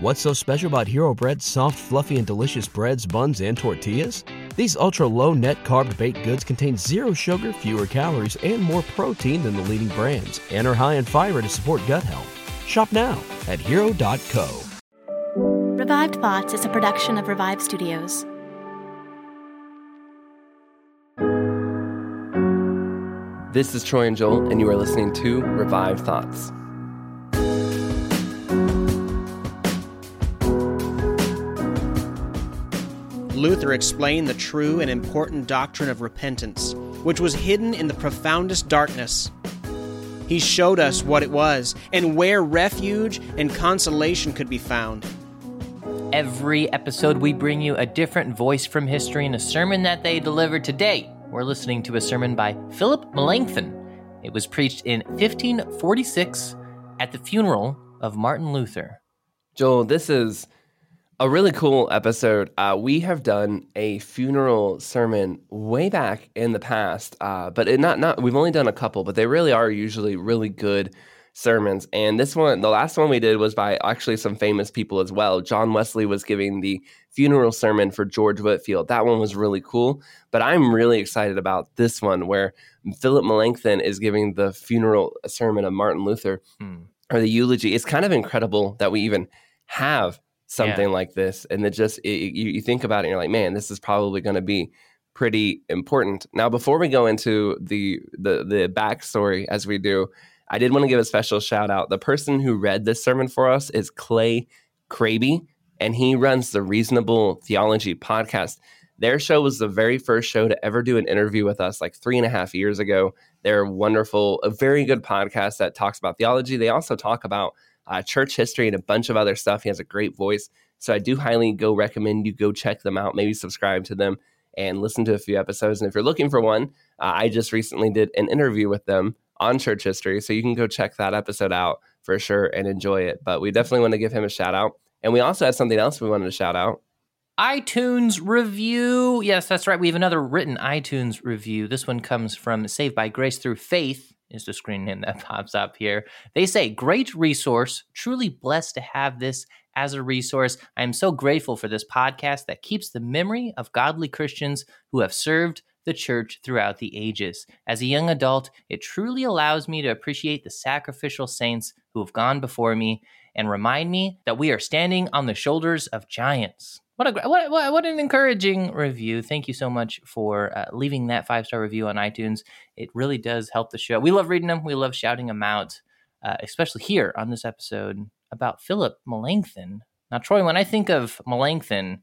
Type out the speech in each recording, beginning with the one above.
What's so special about Hero Bread's soft, fluffy, and delicious breads, buns, and tortillas? These ultra low net carb baked goods contain zero sugar, fewer calories, and more protein than the leading brands, and are high in fiber to support gut health. Shop now at hero.co. Revived Thoughts is a production of Revive Studios. This is Troy and Joel, and you are listening to Revive Thoughts. Luther explained the true and important doctrine of repentance, which was hidden in the profoundest darkness. He showed us what it was and where refuge and consolation could be found. Every episode, we bring you a different voice from history and a sermon that they delivered today. We're listening to a sermon by Philip Melanchthon. It was preached in 1546 at the funeral of Martin Luther. Joel, this is a really cool episode. Uh, we have done a funeral sermon way back in the past, uh, but it not not we've only done a couple, but they really are usually really good sermons. And this one, the last one we did was by actually some famous people as well. John Wesley was giving the funeral sermon for George Whitefield. That one was really cool. But I'm really excited about this one where Philip Melanchthon is giving the funeral sermon of Martin Luther hmm. or the eulogy. It's kind of incredible that we even have something yeah. like this. And it just, it, you, you think about it and you're like, man, this is probably going to be pretty important. Now, before we go into the, the, the backstory as we do, I did want to give a special shout out. The person who read this sermon for us is Clay Kraby, and he runs the Reasonable Theology podcast. Their show was the very first show to ever do an interview with us like three and a half years ago. They're wonderful, a very good podcast that talks about theology. They also talk about uh, church history and a bunch of other stuff. He has a great voice. So I do highly go recommend you go check them out, maybe subscribe to them and listen to a few episodes. And if you're looking for one, uh, I just recently did an interview with them on church history. So you can go check that episode out for sure and enjoy it. But we definitely want to give him a shout out. And we also had something else we wanted to shout out iTunes review. Yes, that's right. We have another written iTunes review. This one comes from Saved by Grace Through Faith, is the screen name that pops up here. They say, Great resource. Truly blessed to have this as a resource. I am so grateful for this podcast that keeps the memory of godly Christians who have served the church throughout the ages. As a young adult, it truly allows me to appreciate the sacrificial saints who have gone before me and remind me that we are standing on the shoulders of giants. What a what, what, what an encouraging review! Thank you so much for uh, leaving that five star review on iTunes. It really does help the show. We love reading them. We love shouting them out, uh, especially here on this episode about Philip Melanchthon. Now, Troy, when I think of Melanchthon,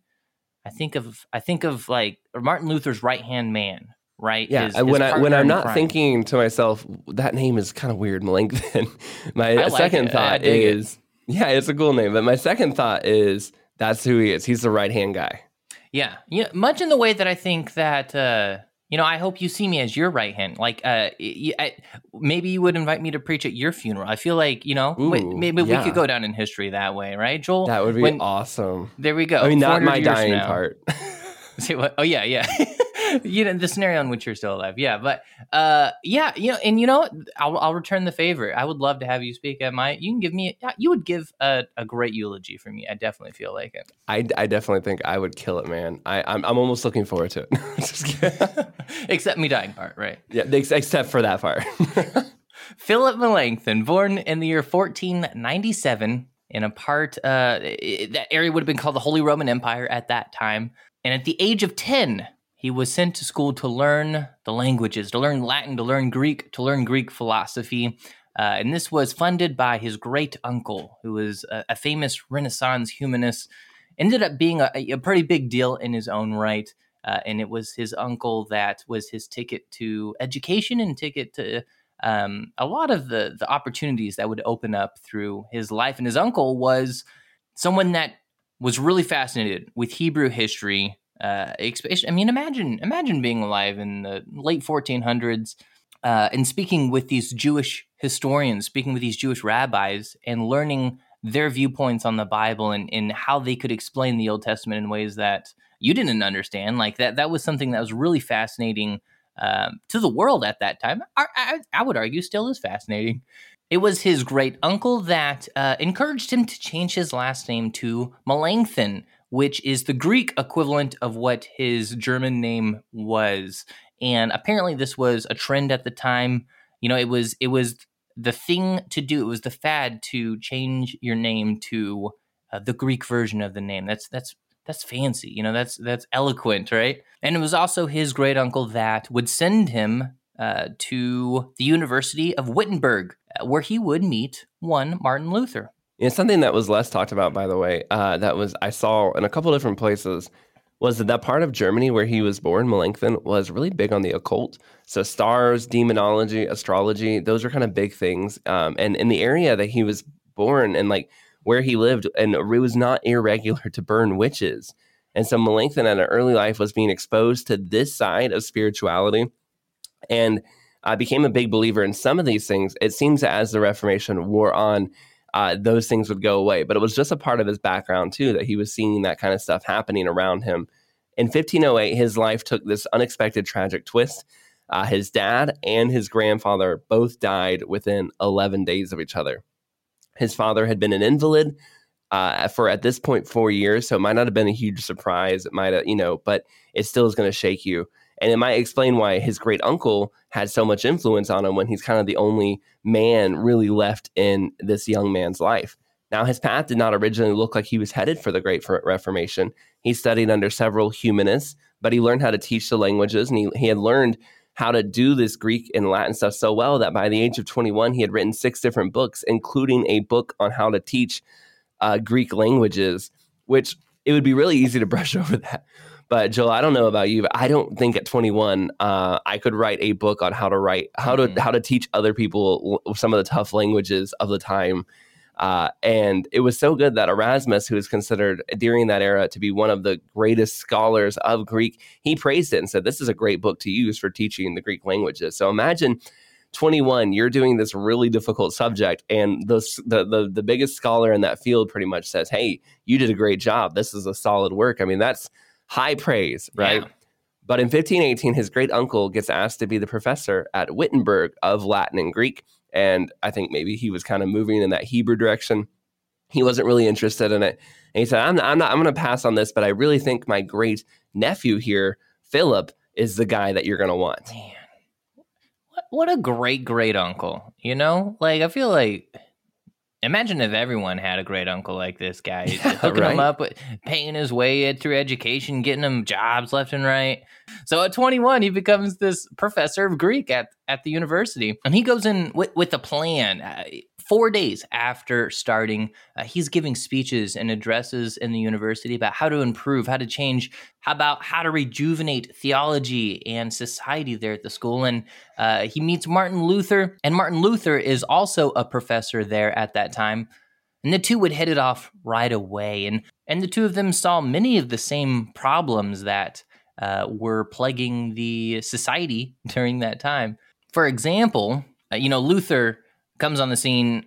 I think of I think of like Martin Luther's right hand man, right? Yeah. His, his when I when I'm not crime. thinking to myself, that name is kind of weird, Melanchthon. my like second it. thought is, it. yeah, it's a cool name. But my second thought is that's who he is. He's the right hand guy. Yeah, yeah. Much in the way that I think that uh, you know, I hope you see me as your right hand. Like, uh, I, maybe you would invite me to preach at your funeral. I feel like, you know, Ooh, maybe yeah. we could go down in history that way, right, Joel? That would be when, awesome. There we go. I mean, not my dying part. Say what? Oh yeah, yeah. you know the scenario in which you're still alive. Yeah, but uh, yeah, you know, and you know, I'll, I'll return the favor. I would love to have you speak at my. You can give me. You would give a, a great eulogy for me. I definitely feel like it. I, I definitely think I would kill it, man. I I'm, I'm almost looking forward to it. except me dying part, right? Yeah, except for that part. Philip Melanchthon, born in the year 1497 in a part uh, that area would have been called the Holy Roman Empire at that time. And at the age of 10, he was sent to school to learn the languages, to learn Latin, to learn Greek, to learn Greek philosophy. Uh, and this was funded by his great uncle, who was a, a famous Renaissance humanist. Ended up being a, a, pretty big deal in his own right. Uh, and it was his uncle that was his ticket to education and ticket to um, a lot of the the opportunities that would open up through his life. And his uncle was someone that was really fascinated with Hebrew history, uh, I mean, imagine imagine being alive in the late 1400s uh, and speaking with these Jewish historians, speaking with these Jewish rabbis, and learning their viewpoints on the Bible and, and how they could explain the Old Testament in ways that you didn't understand. Like that, that was something that was really fascinating um, to the world at that time. I, I, I would argue still is fascinating. It was his great uncle that uh, encouraged him to change his last name to Melanchthon, which is the Greek equivalent of what his German name was. And apparently, this was a trend at the time. You know, it was it was the thing to do. It was the fad to change your name to uh, the Greek version of the name. That's that's that's fancy. You know, that's that's eloquent, right? And it was also his great uncle that would send him uh, to the University of Wittenberg, uh, where he would meet one Martin Luther. Yeah, something that was less talked about, by the way, uh, that was I saw in a couple different places was that that part of Germany where he was born, Melanchthon, was really big on the occult. So stars, demonology, astrology, those were kind of big things. Um, and in the area that he was born and like where he lived, and it was not irregular to burn witches. And so Melanchthon at an early life was being exposed to this side of spirituality and uh, became a big believer in some of these things. It seems as the Reformation wore on, uh, those things would go away. But it was just a part of his background, too, that he was seeing that kind of stuff happening around him. In 1508, his life took this unexpected tragic twist. Uh, his dad and his grandfather both died within 11 days of each other. His father had been an invalid uh, for at this point four years, so it might not have been a huge surprise. It might have, you know, but it still is going to shake you. And it might explain why his great uncle had so much influence on him when he's kind of the only man really left in this young man's life. Now, his path did not originally look like he was headed for the Great Reformation. He studied under several humanists, but he learned how to teach the languages and he, he had learned how to do this Greek and Latin stuff so well that by the age of 21, he had written six different books, including a book on how to teach uh, Greek languages, which it would be really easy to brush over that. But Joel, I don't know about you, but I don't think at 21 uh, I could write a book on how to write, how to mm-hmm. how to teach other people some of the tough languages of the time. Uh, and it was so good that Erasmus, who is considered during that era to be one of the greatest scholars of Greek, he praised it and said, "This is a great book to use for teaching the Greek languages." So imagine 21, you're doing this really difficult subject, and the, the, the the biggest scholar in that field pretty much says, "Hey, you did a great job. This is a solid work." I mean, that's high praise, right? Yeah. But in 1518, his great uncle gets asked to be the professor at Wittenberg of Latin and Greek. And I think maybe he was kind of moving in that Hebrew direction. He wasn't really interested in it. And he said, I'm, I'm not, I'm going to pass on this, but I really think my great nephew here, Philip, is the guy that you're going to want. Man, what, what a great great uncle. You know, like I feel like Imagine if everyone had a great uncle like this guy, yeah, hooking right? him up, with, paying his way through education, getting him jobs left and right. So at 21, he becomes this professor of Greek at, at the university, and he goes in with, with a plan. Uh, Four days after starting, uh, he's giving speeches and addresses in the university about how to improve, how to change, how about how to rejuvenate theology and society there at the school. And uh, he meets Martin Luther, and Martin Luther is also a professor there at that time. And the two would hit it off right away. And, and the two of them saw many of the same problems that uh, were plaguing the society during that time. For example, uh, you know, Luther comes on the scene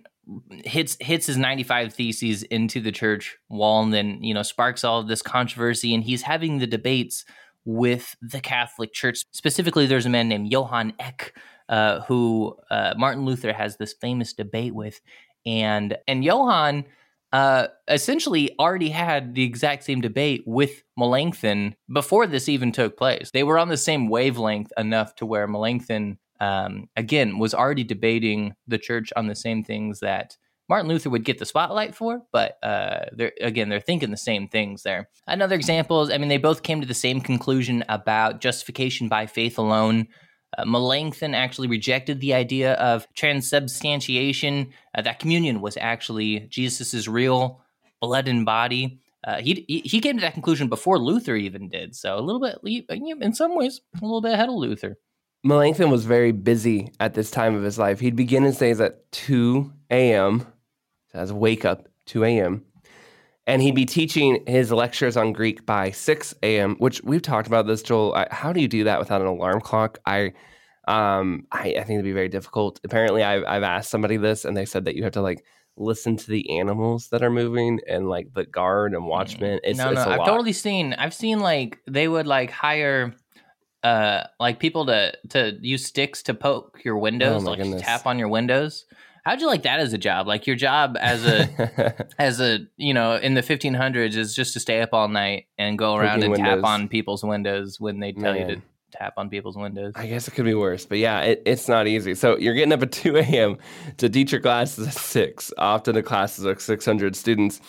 hits hits his 95 theses into the church wall and then you know sparks all of this controversy and he's having the debates with the catholic church. Specifically there's a man named johann eck uh, who uh, martin luther has this famous debate with and and johann uh, essentially already had the exact same debate with melanchthon before this even took place. They were on the same wavelength enough to where melanchthon um, again, was already debating the church on the same things that Martin Luther would get the spotlight for, but uh, they're, again, they're thinking the same things there. Another example is, I mean, they both came to the same conclusion about justification by faith alone. Uh, Melanchthon actually rejected the idea of transubstantiation, uh, that communion was actually Jesus' real blood and body. Uh, he, he came to that conclusion before Luther even did. So a little bit, in some ways, a little bit ahead of Luther. Melanchthon was very busy at this time of his life. He'd begin his days at 2 a.m., as wake up, 2 a.m., and he'd be teaching his lectures on Greek by 6 a.m., which we've talked about this, Joel. I, how do you do that without an alarm clock? I, um, I, I think it'd be very difficult. Apparently, I've, I've asked somebody this, and they said that you have to like listen to the animals that are moving and like the guard and mm. watchmen. It's, no, it's no, I've lot. totally seen. I've seen like they would like hire uh like people to to use sticks to poke your windows, oh like goodness. tap on your windows. How'd you like that as a job? Like your job as a as a you know in the 1500s is just to stay up all night and go around Cooking and windows. tap on people's windows when they tell you to tap on people's windows. I guess it could be worse, but yeah, it, it's not easy. So you're getting up at 2 a.m. to teach your classes at 6. Often the classes are 600 students.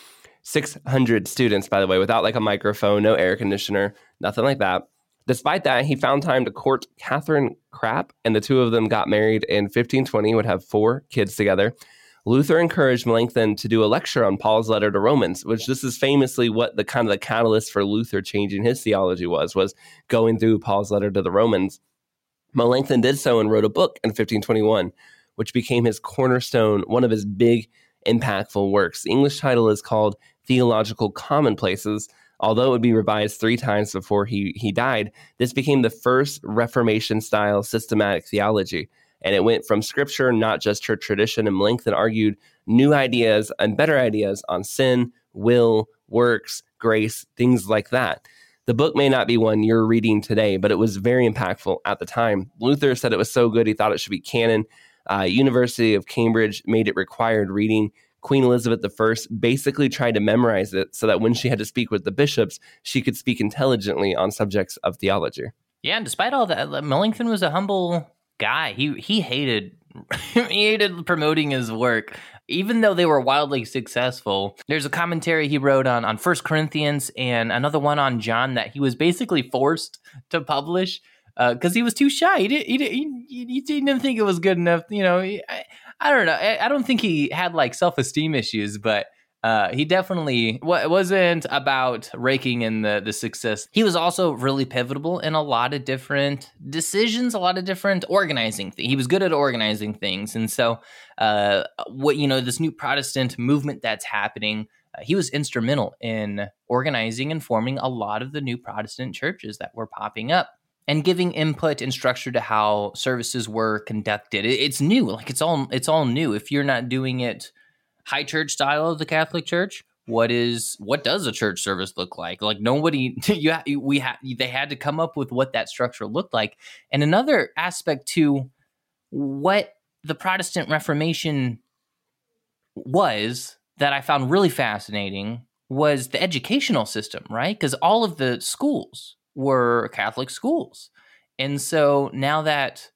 600 students, by the way, without like a microphone, no air conditioner, nothing like that. Despite that, he found time to court Catherine Krapp, and the two of them got married in 1520, would have four kids together. Luther encouraged Melanchthon to do a lecture on Paul's letter to Romans, which this is famously what the kind of the catalyst for Luther changing his theology was, was going through Paul's letter to the Romans. Melanchthon did so and wrote a book in 1521, which became his cornerstone, one of his big, impactful works. The English title is called Theological Commonplaces. Although it would be revised three times before he, he died, this became the first Reformation style systematic theology. And it went from scripture, not just church tradition, and Melanchthon argued new ideas and better ideas on sin, will, works, grace, things like that. The book may not be one you're reading today, but it was very impactful at the time. Luther said it was so good he thought it should be canon. Uh, University of Cambridge made it required reading. Queen Elizabeth I basically tried to memorize it so that when she had to speak with the bishops, she could speak intelligently on subjects of theology. Yeah, and despite all that, uh, Melanchthon was a humble guy. He he hated he hated promoting his work, even though they were wildly successful. There's a commentary he wrote on on First Corinthians and another one on John that he was basically forced to publish uh, because he was too shy. He didn't he, didn't- he, he didn't think it was good enough. You know, I don't know. I, don't think he had like self esteem issues, but. Uh, he definitely wa- wasn't about raking in the the success. He was also really pivotal in a lot of different decisions, a lot of different organizing. Th- he was good at organizing things, and so uh, what you know, this new Protestant movement that's happening. Uh, he was instrumental in organizing and forming a lot of the new Protestant churches that were popping up and giving input and structure to how services were conducted. It- it's new, like it's all it's all new. If you're not doing it high church style of the Catholic Church, what is what does a church service look like? Like nobody, you ha- we had they had to come up with what that structure looked like. And another aspect to what the Protestant Reformation was that I found really fascinating was the educational system, right? Because all of the schools were Catholic schools. And so now that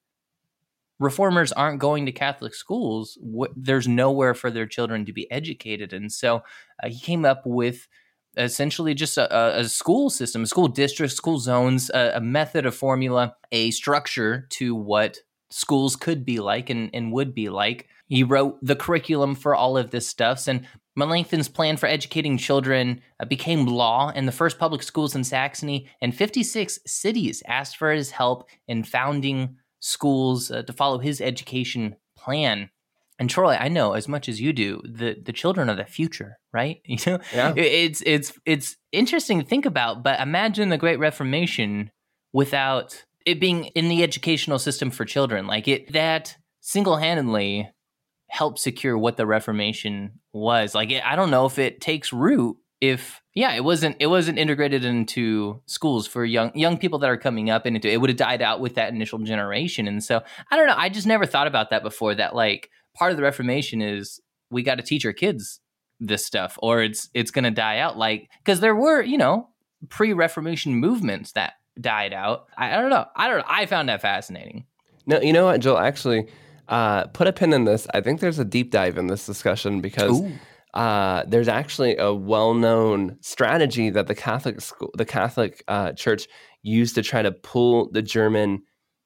reformers aren't going to Catholic schools, wh- there's nowhere for their children to be educated. And so uh, he came up with essentially just a, a- school system, a school district, school zones, a, a method, a formula, a structure to what schools could be like and, and would be like. He wrote the curriculum for all of this stuff. And Melanchthon's plan for educating children uh, became law, and the first public schools in Saxony and 56 cities asked for his help in founding schools uh, to follow his education plan. And Troy, I know as much as you do, the the children are the future, right? You know, Yeah. It's it's it's interesting to think about. But imagine the Great Reformation without it being in the educational system for children, like it that single handedly helped secure what the Reformation was. Like I don't know if it takes root if yeah it wasn't it wasn't integrated into schools for young young people that are coming up and into it would have died out with that initial generation. And so i don't know i just never thought about that before that like part of the reformation is we got to teach our kids this stuff or it's it's going to die out. Like because there were you know pre-reformation movements that died out. I, I don't know. I don't know. I found that fascinating. No, you know what, Joel? Actually, uh, put a pin in this. I think there's a deep dive in this discussion because uh, there's actually a well-known strategy that the Catholic school, the Catholic uh, Church used to try to pull the German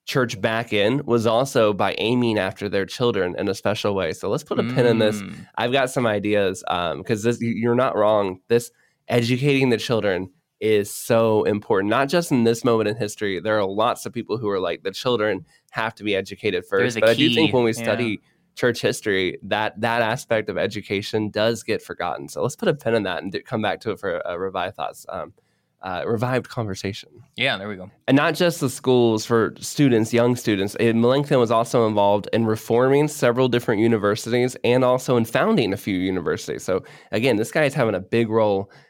church back in was also by aiming after their children in a special way. So let's put a pin in this. Mm. I've got some ideas because this you're not wrong. This educating the children is so important, not just in this moment in history. There are lots of people who are like the children have to be educated first. But I do think when we yeah. study church history, that that aspect of education does get forgotten. So let's put a pin in that and do, come back to it for a revived thoughts, um, uh, revived conversation yeah there we go and not just the schools for students, young students. Uh, Melanchthon was also involved in reforming several different universities and also in founding a few universities. So again, this guy is having a big role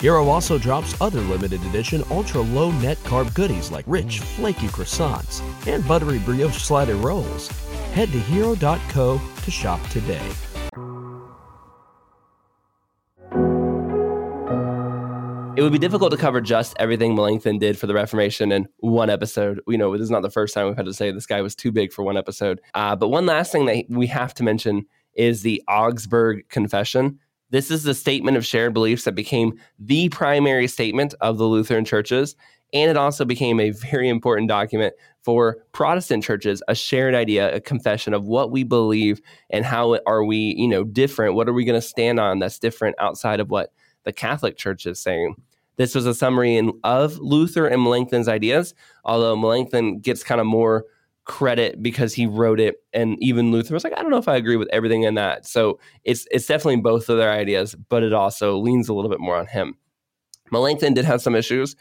Hero also drops other limited edition ultra low net carb goodies like rich, flaky croissants and buttery brioche slider rolls. Head to hero.co to shop today. It would be difficult to cover just everything Melanchthon did for the Reformation in one episode. You know, this is not the first time we've had to say this guy was too big for one episode. Uh, but one last thing that we have to mention is the Augsburg Confession. This is the statement of shared beliefs that became the primary statement of the Lutheran churches. And it also became a very important document for Protestant churches, a shared idea, a confession of what we believe and how are we, you know, different. What are we going to stand on that's different outside of what the Catholic Church is saying. This was a summary in, of Luther and Melanchthon's ideas, although Melanchthon gets kind of more credit because he wrote it, and even Luther was like, I don't know if I agree with everything in that. So it's it's definitely both of their ideas, but it also leans a little bit more on him. Melanchthon did have some issues.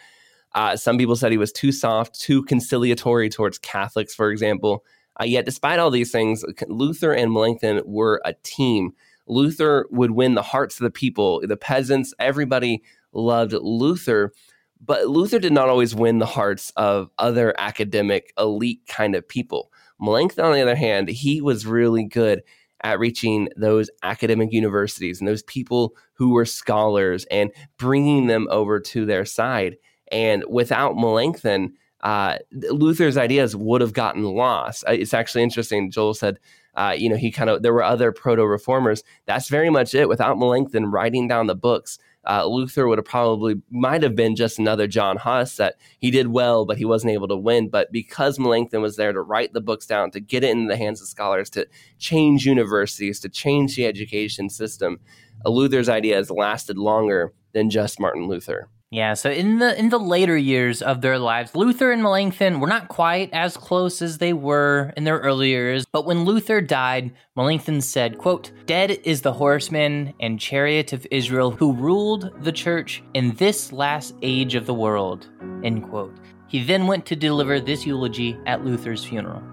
Uh, some people said he was too soft, too conciliatory towards Catholics, for example. Uh, yet, despite all these things, Luther and Melanchthon were a team. Luther would win the hearts of the people, the peasants, everybody loved Luther. But Luther did not always win the hearts of other academic elite kind of people. Melanchthon, on the other hand, he was really good at reaching those academic universities and those people who were scholars and bringing them over to their side. And without Melanchthon, uh, Luther's ideas would have gotten lost. It's actually interesting. Joel said uh, you know, he kind of there were other proto reformers. That's very much it. Without Melanchthon writing down the books, uh, Luther would have probably might have been just another John Huss that he did well, but he wasn't able to win. But because Melanchthon was there to write the books down, to get it in the hands of scholars, to change universities, to change the education system, Luther's ideas lasted longer than just Martin Luther. Yeah, so in the in the later years of their lives, Luther and Melanchthon were not quite as close as they were in their earlier years, but when Luther died, Melanchthon said, quote, "Dead is the horseman and chariot of Israel who ruled the church in this last age of the world." End quote. He then went to deliver this eulogy at Luther's funeral.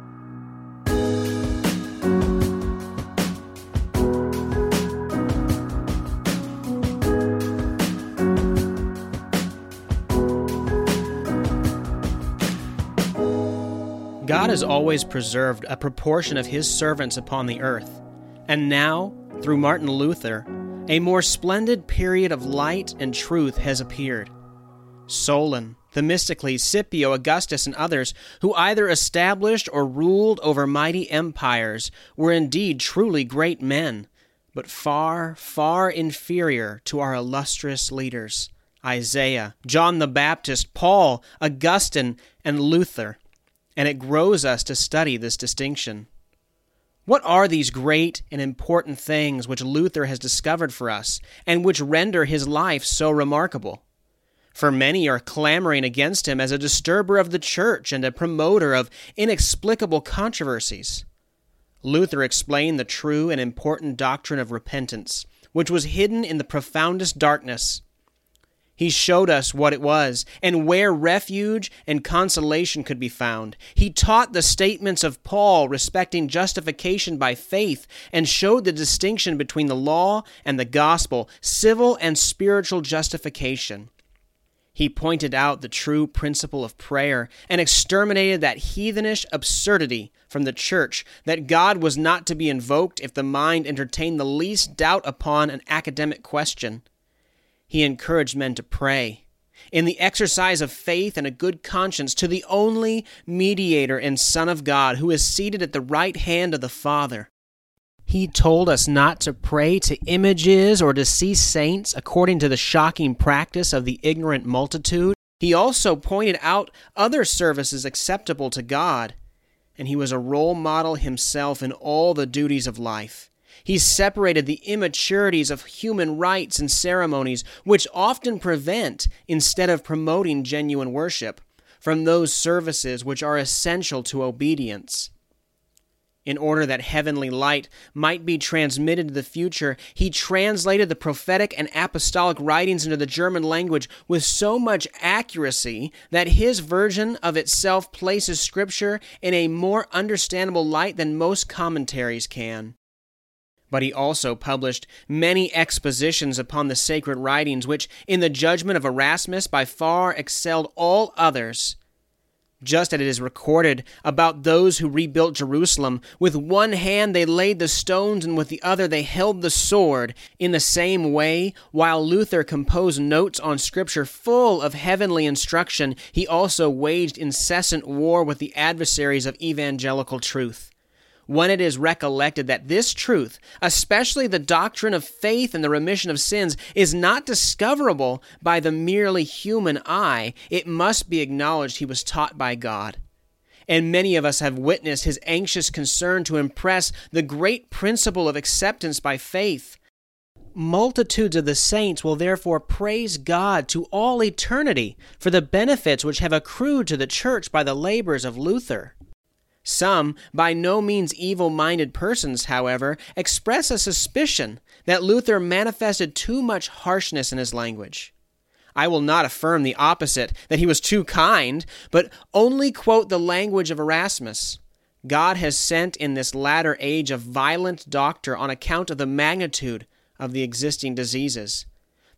God has always preserved a proportion of his servants upon the earth, and now, through Martin Luther, a more splendid period of light and truth has appeared. Solon, Themistocles, Scipio, Augustus, and others, who either established or ruled over mighty empires, were indeed truly great men, but far, far inferior to our illustrious leaders Isaiah, John the Baptist, Paul, Augustine, and Luther and it grows us to study this distinction. What are these great and important things which Luther has discovered for us, and which render his life so remarkable? For many are clamoring against him as a disturber of the church and a promoter of inexplicable controversies. Luther explained the true and important doctrine of repentance, which was hidden in the profoundest darkness he showed us what it was and where refuge and consolation could be found. He taught the statements of Paul respecting justification by faith and showed the distinction between the law and the gospel, civil and spiritual justification. He pointed out the true principle of prayer and exterminated that heathenish absurdity from the church that God was not to be invoked if the mind entertained the least doubt upon an academic question he encouraged men to pray in the exercise of faith and a good conscience to the only mediator and Son of God who is seated at the right hand of the Father. He told us not to pray to images or to see saints according to the shocking practice of the ignorant multitude. He also pointed out other services acceptable to God, and he was a role model himself in all the duties of life. He separated the immaturities of human rites and ceremonies, which often prevent, instead of promoting genuine worship, from those services which are essential to obedience. In order that heavenly light might be transmitted to the future, he translated the prophetic and apostolic writings into the German language with so much accuracy that his version of itself places Scripture in a more understandable light than most commentaries can. But he also published many expositions upon the sacred writings, which, in the judgment of Erasmus, by far excelled all others just as it is recorded about those who rebuilt Jerusalem. With one hand they laid the stones, and with the other they held the sword. In the same way, while Luther composed notes on Scripture full of heavenly instruction, he also waged incessant war with the adversaries of evangelical truth when it is recollected that this truth, especially the doctrine of faith and the remission of sins, is not discoverable by the merely human eye, it must be acknowledged he was taught by God. And many of us have witnessed his anxious concern to impress the great principle of acceptance by faith. Multitudes of the saints will therefore praise God to all eternity for the benefits which have accrued to the church by the labors of Luther. Some, by no means evil minded persons, however, express a suspicion that Luther manifested too much harshness in his language. I will not affirm the opposite, that he was too kind, but only quote the language of Erasmus. God has sent in this latter age a violent doctor on account of the magnitude of the existing diseases,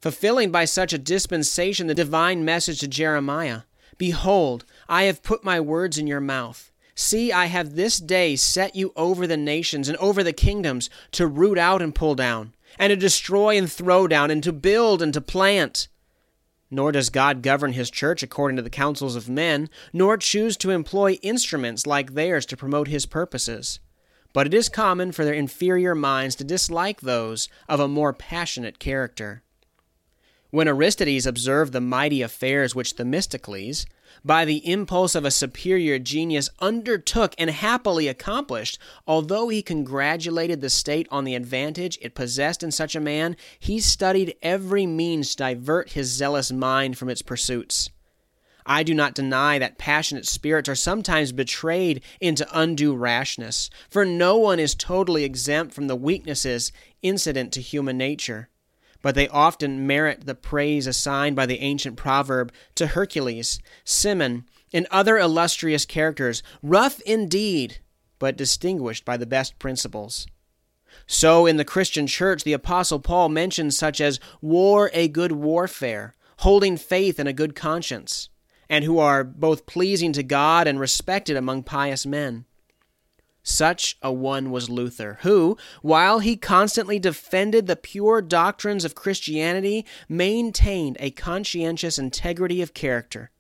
fulfilling by such a dispensation the divine message to Jeremiah Behold, I have put my words in your mouth. See, I have this day set you over the nations and over the kingdoms to root out and pull down, and to destroy and throw down, and to build and to plant. Nor does God govern his church according to the counsels of men, nor choose to employ instruments like theirs to promote his purposes. But it is common for their inferior minds to dislike those of a more passionate character. When Aristides observed the mighty affairs which Themistocles, by the impulse of a superior genius, undertook and happily accomplished, although he congratulated the state on the advantage it possessed in such a man, he studied every means to divert his zealous mind from its pursuits. I do not deny that passionate spirits are sometimes betrayed into undue rashness, for no one is totally exempt from the weaknesses incident to human nature but they often merit the praise assigned by the ancient proverb to Hercules, Cimon, and other illustrious characters, rough indeed, but distinguished by the best principles. So in the Christian church, the Apostle Paul mentions such as war a good warfare, holding faith and a good conscience, and who are both pleasing to God and respected among pious men. Such a one was Luther, who, while he constantly defended the pure doctrines of Christianity, maintained a conscientious integrity of character.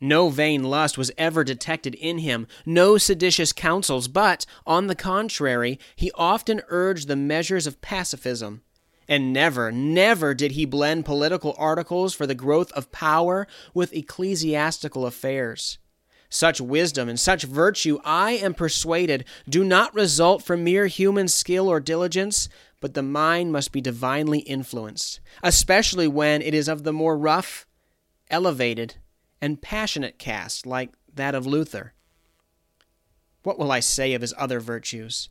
No vain lust was ever detected in him, no seditious counsels, but, on the contrary, he often urged the measures of pacifism. And never, never did he blend political articles for the growth of power with ecclesiastical affairs. Such wisdom and such virtue, I am persuaded, do not result from mere human skill or diligence, but the mind must be divinely influenced, especially when it is of the more rough, elevated, and passionate cast, like that of Luther. What will I say of his other virtues?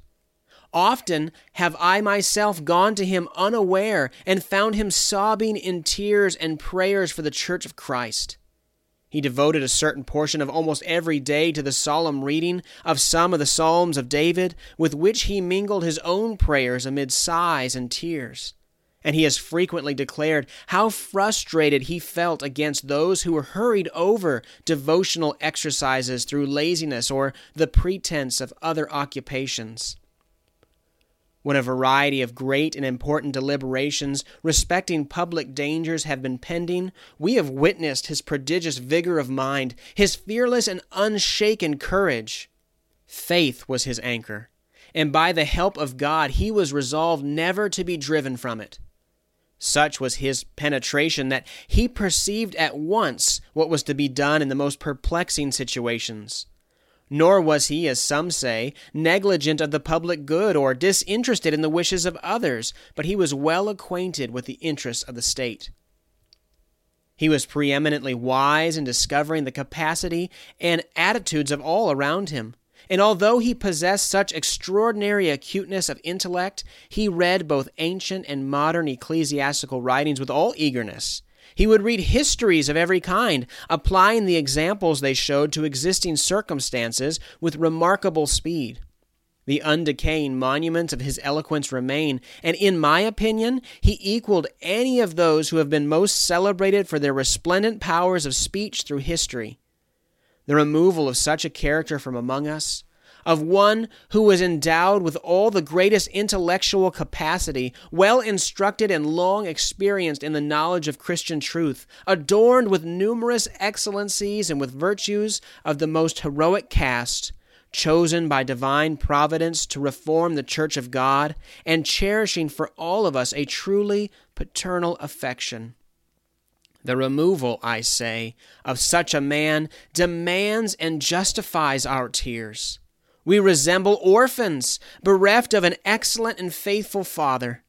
Often have I myself gone to him unaware and found him sobbing in tears and prayers for the church of Christ. He devoted a certain portion of almost every day to the solemn reading of some of the Psalms of David, with which he mingled his own prayers amid sighs and tears. And he has frequently declared how frustrated he felt against those who were hurried over devotional exercises through laziness or the pretense of other occupations when a variety of great and important deliberations respecting public dangers have been pending, we have witnessed his prodigious vigor of mind, his fearless and unshaken courage. Faith was his anchor, and by the help of God he was resolved never to be driven from it. Such was his penetration that he perceived at once what was to be done in the most perplexing situations. Nor was he, as some say, negligent of the public good or disinterested in the wishes of others, but he was well acquainted with the interests of the state. He was preeminently wise in discovering the capacity and attitudes of all around him, And although he possessed such extraordinary acuteness of intellect, he read both ancient and modern ecclesiastical writings with all eagerness. He would read histories of every kind, applying the examples they showed to existing circumstances with remarkable speed. The undecaying monuments of his eloquence remain, and in my opinion, he equaled any of those who have been most celebrated for their resplendent powers of speech through history. The removal of such a character from among us, of one who was endowed with all the greatest intellectual capacity, well instructed and long experienced in the knowledge of Christian truth, adorned with numerous excellencies and with virtues of the most heroic cast, chosen by divine providence to reform the Church of God, and cherishing for all of us a truly paternal affection. The removal, I say, of such a man demands and justifies our tears. We resemble orphans, bereft of an excellent and faithful father.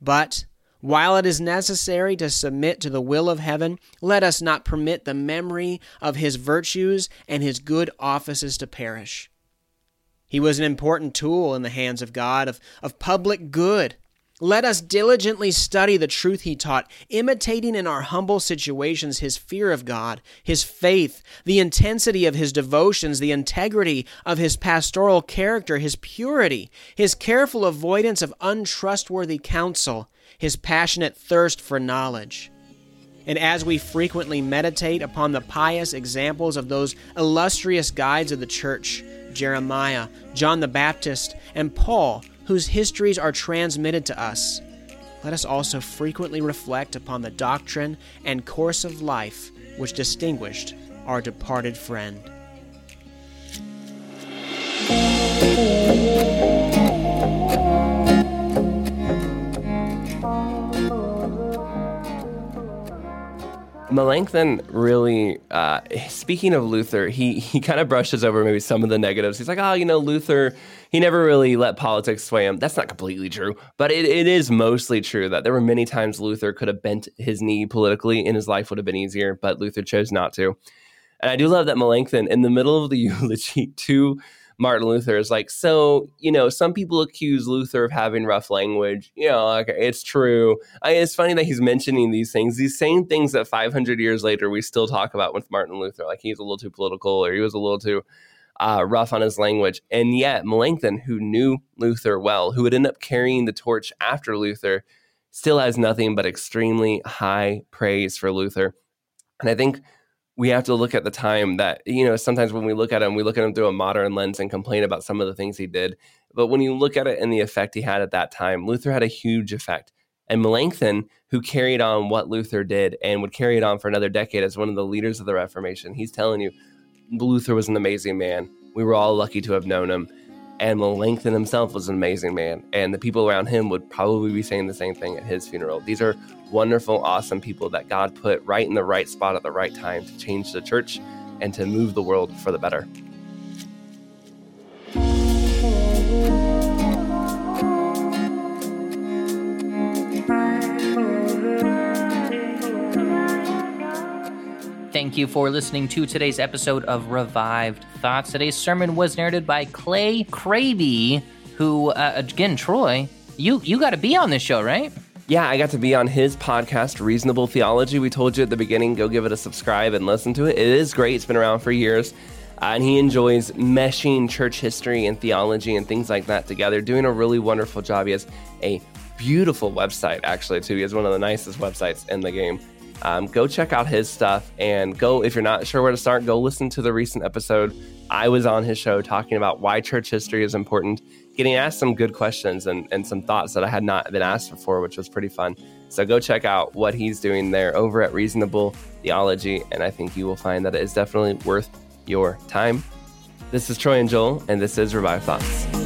But while it is necessary to submit to the will of heaven, let us not permit the memory of his virtues and his good offices to perish. He was an important tool in the hands of God of, of public good. Let us diligently study the truth he taught, imitating in our humble situations his fear of God, his faith, the intensity of his devotions, the integrity of his pastoral character, his purity, his careful avoidance of untrustworthy counsel, his passionate thirst for knowledge. And as we frequently meditate upon the pious examples of those illustrious guides of the church, Jeremiah, John the Baptist, and Paul, whose histories are transmitted to us, let us also frequently reflect upon the doctrine and course of life which distinguished our departed friend. Melanchthon really, uh, speaking of Luther, he, he kind of brushes over maybe some of the negatives. He's like, oh, you know, Luther, he never really let politics sway him. That's not completely true, but it, it is mostly true that there were many times Luther could have bent his knee politically and his life would have been easier, but Luther chose not to. And I do love that Melanchthon, in the middle of the eulogy to Martin Luther is like, so, you know, some people accuse Luther of having rough language. You know, like, it's true. I, it's funny that he's mentioning these things, these same things that 500 years later we still talk about with Martin Luther. Like he's a little too political or he was a little too uh, rough on his language. And yet, Melanchthon, who knew Luther well, who would end up carrying the torch after Luther, still has nothing but extremely high praise for Luther. And I think we have to look at the time that you know sometimes when we look at him we look at him through a modern lens and complain about some of the things he did. But when you look at it and the effect he had at that time luther had a huge effect. And melanchthon who carried on what luther did and would carry it on for another decade as one of the leaders of the reformation he's telling you luther was an amazing man. We were all lucky to have known him and Melanchthon himself was an amazing man, and the people around him would probably be saying the same thing at his funeral. These are wonderful, awesome people that God put right in the right spot at the right time to change the church and to move the world for the better. Thank you for listening to today's episode of Revived Thoughts. Today's sermon was narrated by Clay Kraby, who, uh, again, Troy, you you got to be on this show, right? Yeah, I got to be on his podcast, Reasonable Theology. We told you at the beginning, go give it a subscribe and listen to it. It is great. It's been around for years. Uh, and he enjoys meshing church history and theology and things like that together, doing a really wonderful job. He has a beautiful website, actually, too. He has one of the nicest websites in the game. Um, go check out his stuff and go, if you're not sure where to start, go listen to the recent episode. I was on his show talking about why church history is important getting asked some good questions and, and some thoughts that I had not been asked before, which was pretty fun. So go check out what he's doing there over at Reasonable Theology, and I think you will find that it is definitely worth your time. This is Troy and Joel, and this is Revive Thoughts.